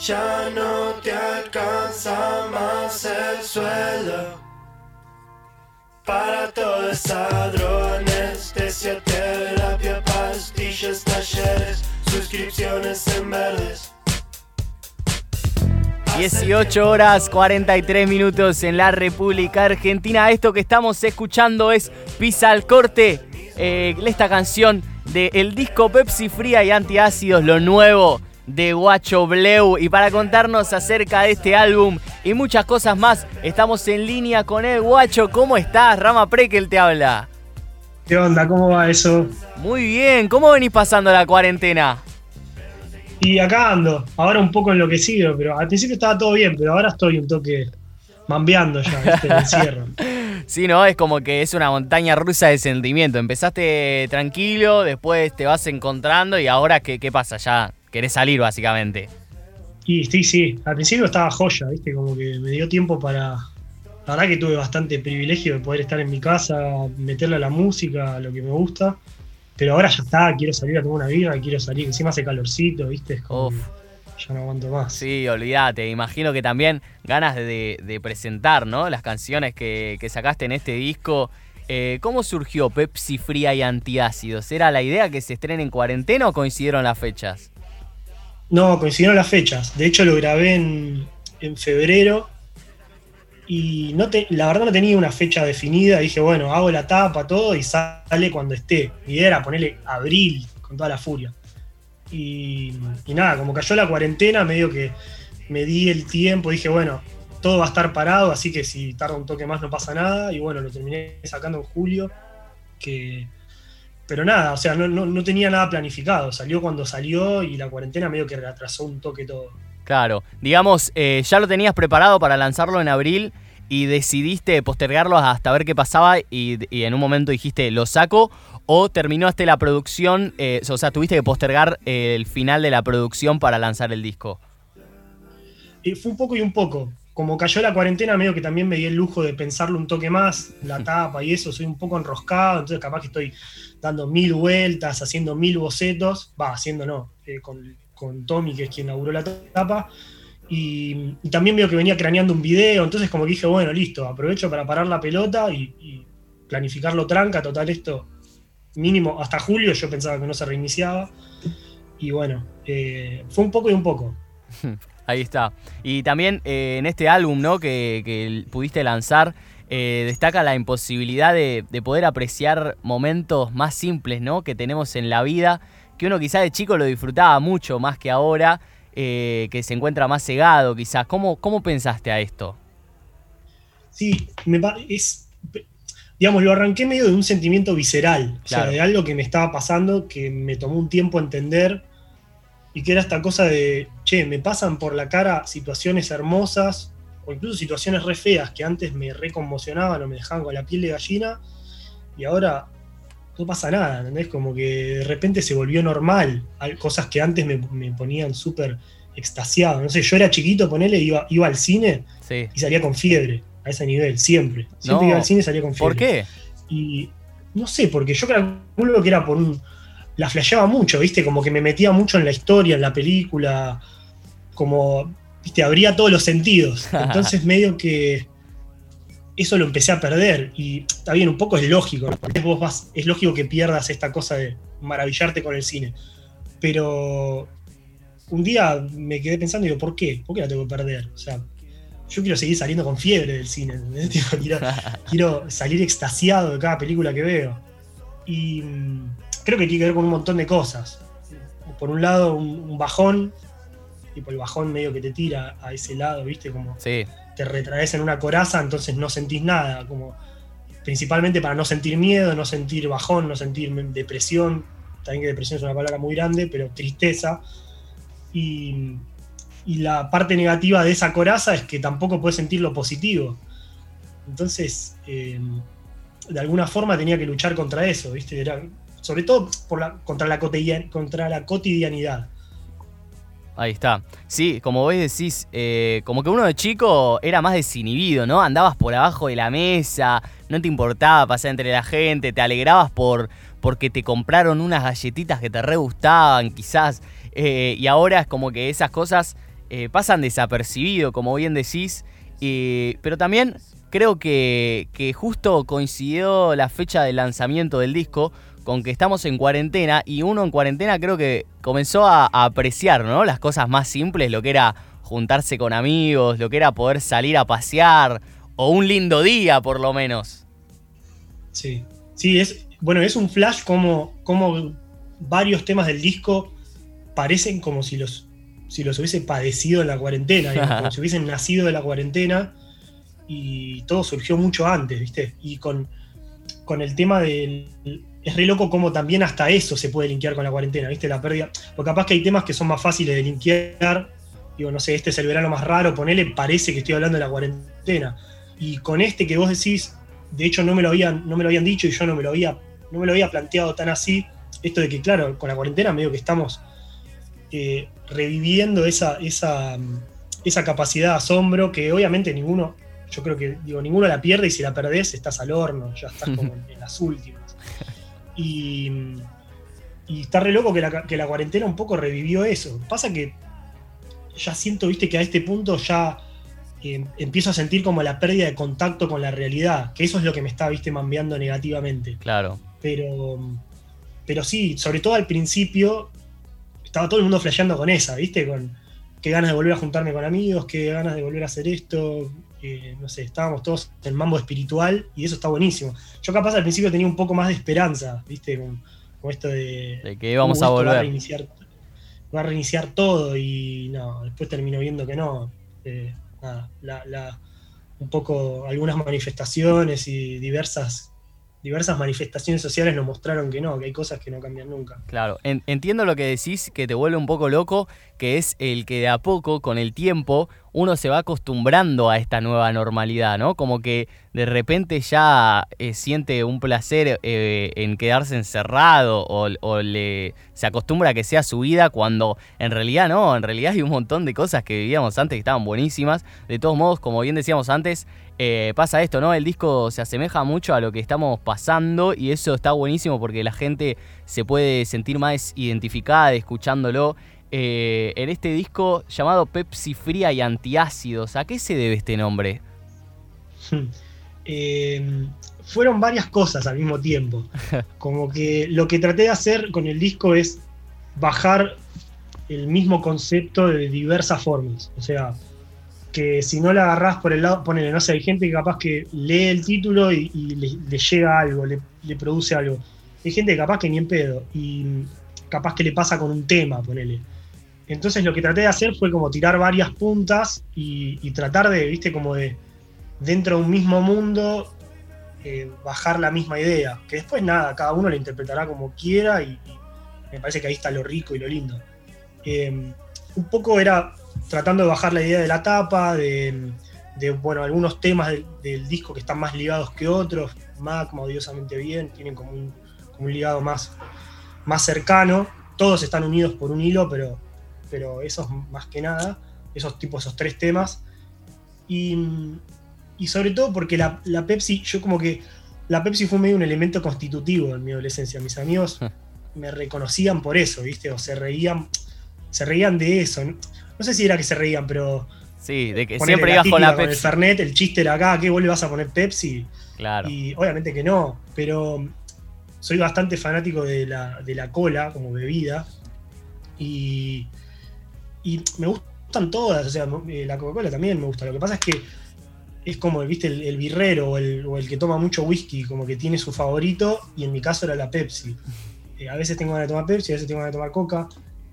Ya no te alcanza más el suelo para todos ladrones, terapia, pastillas, talleres, suscripciones en verdes. 18 horas 43 minutos en la República Argentina. Esto que estamos escuchando es Pisa al Corte, eh, esta canción del disco Pepsi Fría y Antiácidos, lo nuevo de Guacho Bleu. Y para contarnos acerca de este álbum y muchas cosas más, estamos en línea con el Guacho. ¿Cómo estás? Rama Prekel te habla. ¿Qué onda? ¿Cómo va eso? Muy bien. ¿Cómo venís pasando la cuarentena? Y acá ando. Ahora un poco enloquecido, pero al principio estaba todo bien, pero ahora estoy un toque mambeando ya, este encierro. Sí, ¿no? Es como que es una montaña rusa de sentimiento. Empezaste tranquilo, después te vas encontrando y ahora, ¿qué, qué pasa? Ya querés salir básicamente. Y sí, sí, al principio estaba joya, ¿viste? Como que me dio tiempo para... La verdad que tuve bastante privilegio de poder estar en mi casa, meterle a la música, a lo que me gusta. Pero ahora ya está, quiero salir a tomar una birra, quiero salir, encima hace calorcito, ¿viste? Es como ya no aguanto más. Sí, olvídate, imagino que también ganas de, presentar, ¿no? Las canciones que, que sacaste en este disco. Eh, ¿Cómo surgió Pepsi Fría y Antiácidos? ¿Era la idea que se estrene en cuarentena o coincidieron las fechas? No, coincidieron las fechas. De hecho, lo grabé en, febrero y no la verdad no tenía una fecha definida. Dije, bueno, hago la tapa, todo y sale cuando esté. Mi idea era ponerle abril con toda la furia. Y, nada, como cayó la cuarentena, medio que me di el tiempo. Dije, bueno, todo va a estar parado, así que si tarda un toque más no pasa nada. Y bueno, lo terminé sacando en julio. Que pero nada, o sea, no, tenía nada planificado. Salió cuando salió y la cuarentena medio que retrasó un toque todo. Claro, digamos, eh, ya lo tenías preparado para lanzarlo en abril y decidiste postergarlo hasta ver qué pasaba y, en un momento dijiste, lo saco, o terminó hasta la producción, eh, o sea, tuviste que postergar el final de la producción para lanzar el disco. Y fue un poco y un poco como cayó la cuarentena, medio que también me di el lujo de pensarlo un toque más, la tapa y eso, soy un poco enroscado, entonces capaz que estoy dando mil vueltas, haciendo mil bocetos, va, haciendo no, eh, con, Tommy, que es quien inauguró la tapa, y, también veo que venía craneando un video, entonces como que dije, bueno, listo, aprovecho para parar la pelota y, planificarlo tranca, total esto, mínimo hasta julio yo pensaba que no se reiniciaba, y bueno, eh, fue un poco y un poco. Ahí está. Y también eh, en este álbum ¿no? que, pudiste lanzar, eh, destaca la imposibilidad de, poder apreciar momentos más simples ¿no? que tenemos en la vida, que uno quizás de chico lo disfrutaba mucho más que ahora, eh, que se encuentra más cegado quizás. ¿Cómo, cómo pensaste a esto? Sí, me es, digamos, lo arranqué medio de un sentimiento visceral, o sea, de algo que me estaba pasando, que me tomó un tiempo entender y que era esta cosa de, che, me pasan por la cara situaciones hermosas o incluso situaciones re feas que antes me reconmocionaban o me dejaban con la piel de gallina y ahora no pasa nada, ¿entendés? Como que de repente se volvió normal, cosas que antes me, ponían súper extasiado. No sé, yo era chiquito, ponele, iba, iba al cine y salía con fiebre, a ese nivel, siempre. Siempre iba al cine y salía con fiebre. ¿Por qué? Y no sé, porque yo creo que era por un la flasheaba mucho, ¿viste? Como que me metía mucho en la historia, en la película, como, ¿viste? Abría todos los sentidos. Entonces medio que eso lo empecé a perder. Y está bien, un poco es lógico. es lógico que pierdas esta cosa de maravillarte con el cine. Pero un día me quedé pensando y digo, ¿por qué? ¿Por qué la tengo que perder? O sea, yo quiero seguir saliendo con fiebre del cine. quiero, quiero salir extasiado de cada película que veo. Y creo que tiene que ver con un montón de cosas. Por un lado, un, bajón, tipo el bajón medio que te tira a ese lado, ¿viste? Como te retraes en una coraza, entonces no sentís nada, como principalmente para no sentir miedo, no sentir bajón, no sentir depresión, también que depresión es una palabra muy grande, pero tristeza. Y, la parte negativa de esa coraza es que tampoco puedes sentir lo positivo. Entonces, eh, de alguna forma tenía que luchar contra eso, ¿viste? Era, sobre todo contra, la cotidianidad. Ahí está. Sí, como vos decís, eh, como que uno de chico era más desinhibido, ¿no? Andabas por abajo de la mesa, no te importaba pasar entre la gente, te alegrabas por porque te compraron unas galletitas que te re gustaban, quizás. Eh, y ahora es como que esas cosas eh, pasan desapercibidos, como bien decís, pero también creo que, que justo coincidió la fecha de lanzamiento del disco con que estamos en cuarentena y uno en cuarentena creo que comenzó a, apreciar, ¿no? Las cosas más simples, lo que era juntarse con amigos, lo que era poder salir a pasear o un lindo día por lo menos. Sí, sí, es, bueno, es un flash como, como varios temas del disco parecen como si los, si los hubiese padecido en la cuarentena, como si hubiesen nacido de la cuarentena y todo surgió mucho antes, ¿viste? Y con, con el tema del es re loco como también hasta eso se puede linkear con la cuarentena, ¿viste? La pérdida. Porque capaz que hay temas que son más fáciles de linkear. Digo, no sé, este es el verano más raro, ponele, parece que estoy hablando de la cuarentena. Y con este que vos decís, de hecho no me lo habían, no me lo habían dicho y yo no me lo había, no me lo había planteado tan así. Esto de que, claro, con la cuarentena medio que estamos eh, reviviendo esa, esa, esa capacidad de asombro que obviamente ninguno, yo creo que digo, ninguno la pierde y si la perdés estás al horno, ya estás como en las últimas. Y, está re loco que la, cuarentena un poco revivió eso. Pasa que ya siento, viste, que a este punto ya eh, empiezo a sentir como la pérdida de contacto con la realidad, que eso es lo que me está, viste, mambeando negativamente. Claro. Pero, pero sí, sobre todo al principio, estaba todo el mundo flasheando con esa, viste, con qué ganas de volver a juntarme con amigos, qué ganas de volver a hacer esto, no sé, estábamos todos en mambo espiritual y eso está buenísimo. Yo capaz al principio tenía un poco más de esperanza, ¿viste? Con, esto de, de que íbamos a volver. Va a, reiniciar, va a reiniciar todo y no, después termino viendo que no. Eh, nada, un poco algunas manifestaciones y diversas diversas manifestaciones sociales nos mostraron que no, que hay cosas que no cambian nunca. Claro, entiendo lo que decís, que te vuelve un poco loco, que es el que de a poco, con el tiempo, uno se va acostumbrando a esta nueva normalidad, ¿no? Como que de repente ya eh, siente un placer eh, en quedarse encerrado o, le, se acostumbra a que sea su vida cuando en realidad no, en realidad hay un montón de cosas que vivíamos antes que estaban buenísimas. De todos modos, como bien decíamos antes, eh, pasa esto, ¿no? El disco se asemeja mucho a lo que estamos pasando y eso está buenísimo porque la gente se puede sentir más identificada escuchándolo. Eh, en este disco llamado Pepsi Fría y Antiácidos, ¿a qué se debe este nombre? Eh, fueron varias cosas al mismo tiempo. Como que lo que traté de hacer con el disco es bajar el mismo concepto de diversas formas. O sea, que si no la agarrás por el lado, ponele, no sé, hay gente que capaz que lee el título y, le, llega algo, le, produce algo. Hay gente que capaz que ni en pedo, y capaz que le pasa con un tema, ponele. Entonces lo que traté de hacer fue como tirar varias puntas y, tratar de, viste, como de, dentro de un mismo mundo, eh, bajar la misma idea. Que después nada, cada uno la interpretará como quiera y, me parece que ahí está lo rico y lo lindo. Eh, un poco era tratando de bajar la idea de la tapa, de, bueno, algunos temas del, disco que están más ligados que otros, Mac, odiosamente bien, tienen como un, ligado más, más cercano, todos están unidos por un hilo, pero, pero esos más que nada, esos tipos, esos tres temas. Y, sobre todo porque la, Pepsi, yo como que la Pepsi fue medio un elemento constitutivo en mi adolescencia. Mis amigos me reconocían por eso, ¿viste? O se reían, se reían de eso. No sé si era que se reían, pero. Sí, de que siempre ibas con la Pepsi. el Fernet, el chiste era acá, ¿qué vos le vas a poner Pepsi? Claro. Y obviamente que no, pero soy bastante fanático de la, de la cola como bebida. Y, y me gustan todas, o sea, eh, la Coca-Cola también me gusta. Lo que pasa es que es como, viste, el, birrero o el, que toma mucho whisky, como que tiene su favorito, y en mi caso era la Pepsi. Eh, a veces tengo ganas de tomar Pepsi, a veces tengo ganas de tomar Coca.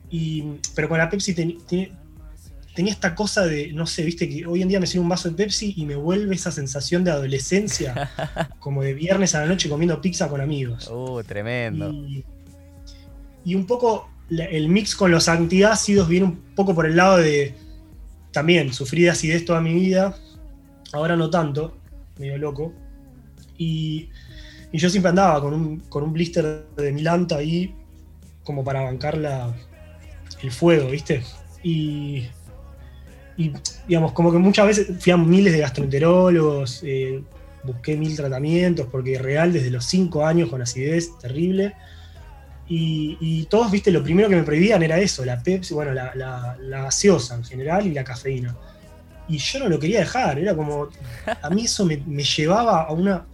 Y, pero con la Pepsi tenía esta cosa de, no sé, viste, que hoy en día me sirve un vaso de Pepsi y me vuelve esa sensación de adolescencia, como de viernes a la noche comiendo pizza con amigos. Uh, tremendo. Y, un poco el mix con los antiácidos viene un poco por el lado de, también, sufrí de acidez toda mi vida, ahora no tanto, medio loco. Y, yo siempre andaba con un, con un blister de Milanta ahí, como para bancar el fuego, ¿viste? Y y digamos, como que muchas veces fui a miles de gastroenterólogos, eh, busqué mil tratamientos, porque real desde los 5 años con acidez terrible. Y, todos, viste, lo primero que me prohibían era eso, la Pepsi, bueno, la, gaseosa en general y la cafeína. Y yo no lo quería dejar, era como, a mí eso me, llevaba a una...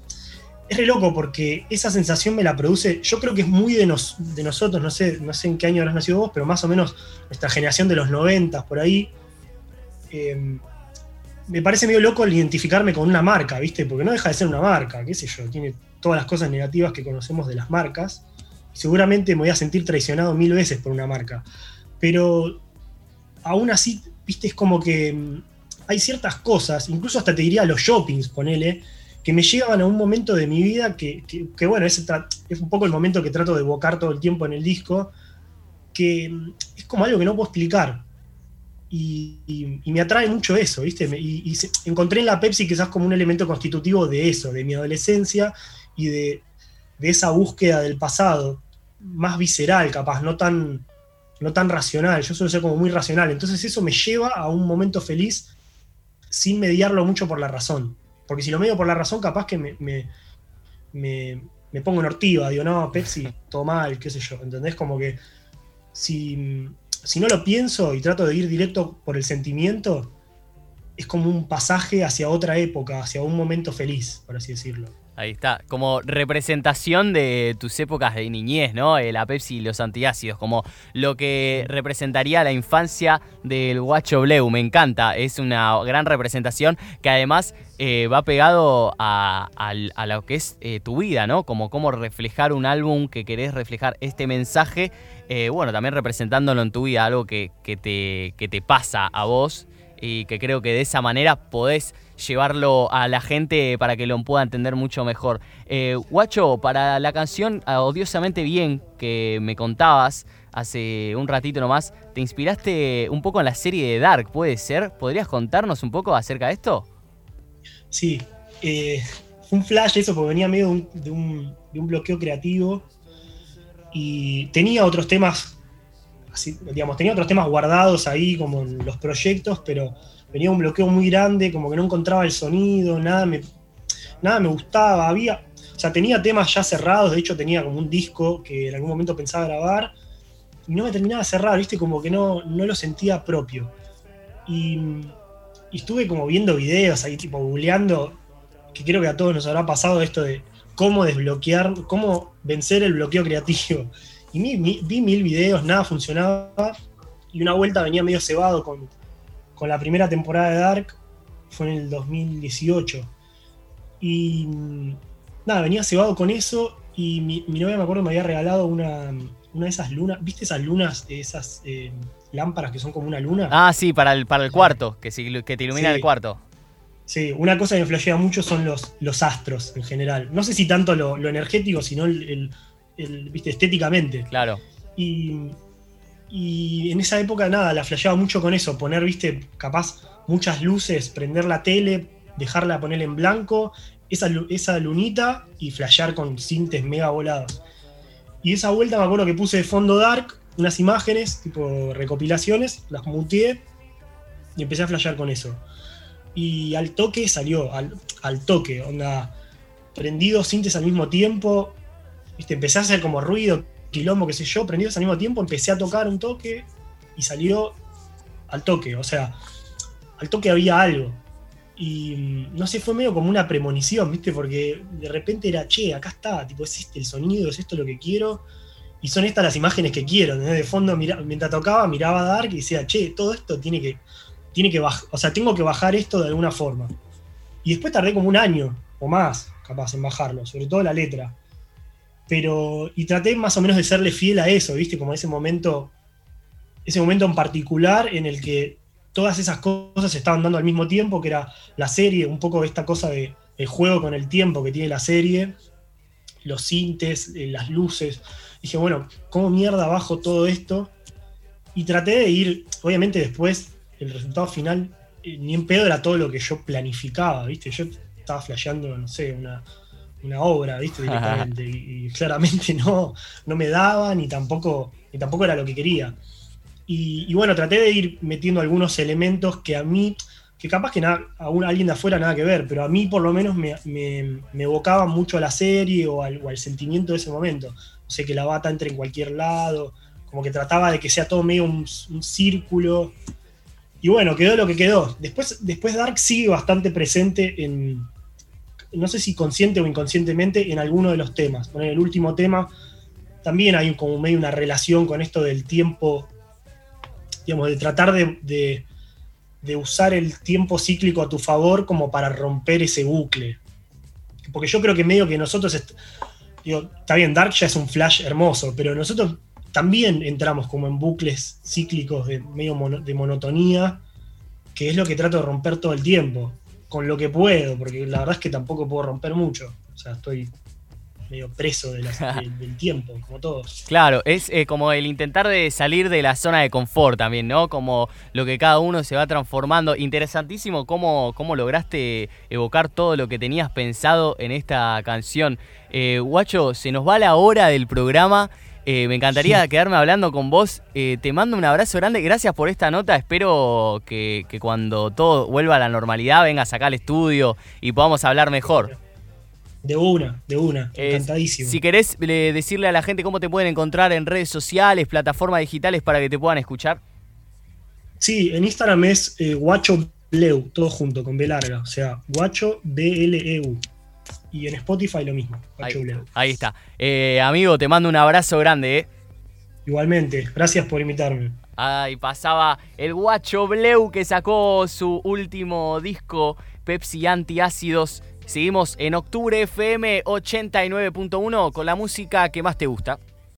Es re loco porque esa sensación me la produce, yo creo que es muy de, de nosotros, no sé, no sé en qué año habrás nacido vos, pero más o menos nuestra generación de los 90, por ahí. Eh, me parece medio loco el identificarme con una marca, ¿viste? Porque no deja de ser una marca, qué sé yo, tiene todas las cosas negativas que conocemos de las marcas. Seguramente me voy a sentir traicionado mil veces por una marca. Pero aún así, ¿viste? Es como que mm, hay ciertas cosas, incluso hasta te diría los shoppings, ponele, que me llegan a un momento de mi vida que, que, bueno, es, es un poco el momento que trato de evocar todo el tiempo en el disco, que mm, es como algo que no puedo explicar y, me atrae mucho eso, ¿viste? Y, encontré en la Pepsi quizás como un elemento constitutivo de eso, de mi adolescencia y de, esa búsqueda del pasado, más visceral capaz, no tan, no tan racional, yo suelo ser como muy racional, entonces eso me lleva a un momento feliz sin mediarlo mucho por la razón, porque si lo medio por la razón capaz que me, me, me pongo en ortiva, digo, no, Pepsi, todo mal, qué sé yo, ¿entendés? Como que si si no lo pienso y trato de ir directo por el sentimiento, es como un pasaje hacia otra época, hacia un momento feliz, por así decirlo. Ahí está, como representación de tus épocas de niñez, ¿no? Eh, la Pepsi y los antiácidos, como lo que representaría la infancia del Guacho Bleu. Me encanta, es una gran representación que además eh, va pegado a, lo que es eh, tu vida, ¿no? Como cómo reflejar un álbum que querés reflejar este mensaje, bueno, también representándolo en tu vida, algo que, te, que te pasa a vos y que creo que de esa manera podés llevarlo a la gente para que lo pueda entender mucho mejor. Eh, Guacho, para la canción Odiosamente Bien que me contabas hace un ratito nomás, te inspiraste un poco en la serie de Dark, ¿puede ser? ¿Podrías contarnos un poco acerca de esto? Sí, eh, un flash eso porque venía medio de un, bloqueo creativo y tenía otros temas, así, digamos, tenía otros temas guardados ahí como en los proyectos, pero venía un bloqueo muy grande, como que no encontraba el sonido, nada me, nada me gustaba, había, o sea, tenía temas ya cerrados, de hecho tenía como un disco que en algún momento pensaba grabar, y no me terminaba de cerrar, viste, como que no, no lo sentía propio. Y, estuve como viendo videos ahí, tipo googleando, que creo que a todos nos habrá pasado esto de cómo desbloquear, cómo vencer el bloqueo creativo. Y vi mil videos, nada funcionaba, y una vuelta venía medio cebado con con la primera temporada de Dark, fue en el 2018. Y nada, venía cebado con eso y mi, novia me acuerdo me había regalado una, una de esas lunas, ¿viste esas lunas, esas eh, lámparas que son como una luna? Ah, sí, para el, para el cuarto, que, que te ilumina el cuarto. Sí, una cosa que me flashea mucho son los, los astros en general. No sé si tanto lo, energético, sino el, ¿viste? estéticamente. Claro. Y y en esa época, nada, la flasheaba mucho con eso, poner, viste, capaz muchas luces, prender la tele, dejarla poner en blanco, esa, esa lunita y flashear con cintes mega volados. Y esa vuelta me acuerdo que puse de fondo dark unas imágenes, tipo recopilaciones, las muteé y empecé a flashear con eso. Y al toque salió, al, al toque, onda, prendido cintes al mismo tiempo, viste, empecé a hacer como ruido, quilombo, qué sé yo, prendidos al mismo tiempo, empecé a tocar un toque y salió al toque, o sea, al toque había algo. Y mm, no sé, fue medio como una premonición, ¿viste? Porque de repente era, che, acá está, tipo, es este el sonido, es esto lo que quiero. Y son estas las imágenes que quiero. De fondo, mientras tocaba, miraba Dark y decía, che, todo esto tiene que, tiene que bajar, o sea, tengo que bajar esto de alguna forma. Y después tardé como un año o más, capaz, en bajarlo, sobre todo la letra. Pero, y traté más o menos de serle fiel a eso, ¿viste? Como ese momento, ese momento en particular en el que todas esas cosas se estaban dando al mismo tiempo, que era la serie, un poco esta cosa de el juego con el tiempo que tiene la serie, los sintes, eh, las luces. Dije, bueno, ¿cómo mierda bajo todo esto? Y traté de ir, obviamente después, el resultado final, eh, ni en pedo era todo lo que yo planificaba, ¿viste? Yo estaba flasheando, no sé, una, una obra, ¿viste? Directamente. y, claramente no, no me daba, ni tampoco, ni tampoco era lo que quería. Y, bueno, traté de ir metiendo algunos elementos que a mí, que capaz que nada, a, alguien de afuera nada que ver, pero a mí por lo menos me, me, evocaban mucho a la serie o al, sentimiento de ese momento. No sé, que la bata entre en cualquier lado, como que trataba de que sea todo medio un, un círculo. Y bueno, quedó lo que quedó. Después, después Dark sigue bastante presente en, no sé si consciente o inconscientemente, en alguno de los temas. En el último tema también hay como medio una relación con esto del tiempo, digamos, de tratar de, de, usar el tiempo cíclico a tu favor como para romper ese bucle. Porque yo creo que medio que nosotros, está bien, Dark ya es un flash hermoso, pero nosotros también entramos como en bucles cíclicos de medio de monotonía, que es lo que trato de romper todo el tiempo con lo que puedo, porque la verdad es que tampoco puedo romper mucho. O sea, estoy medio preso del, tiempo, como todos. Claro, es eh, como el intentar de salir de la zona de confort también, ¿no? Como lo que cada uno se va transformando. Interesantísimo cómo, cómo lograste evocar todo lo que tenías pensado en esta canción. Eh, guacho, se nos va la hora del programa. Eh, me encantaría quedarme hablando con vos. Eh, te mando un abrazo grande. Gracias por esta nota. Espero que, cuando todo vuelva a la normalidad vengas acá al estudio y podamos hablar mejor. De una, de una. Encantadísimo. si querés decirle a la gente cómo te pueden encontrar en redes sociales, plataformas digitales para que te puedan escuchar. Sí, en Instagram es eh, Guacho Bleu, todo junto, con B larga. O sea, Guacho B-L-E-U. Y en Spotify lo mismo. Ahí, está. Eh, amigo, te mando un abrazo grande. ¿eh? Igualmente, gracias por invitarme. Ahí pasaba el guacho Bleu que sacó su último disco Pepsi Antiácidos. Seguimos en Octubre FM 89.1 con la música que más te gusta.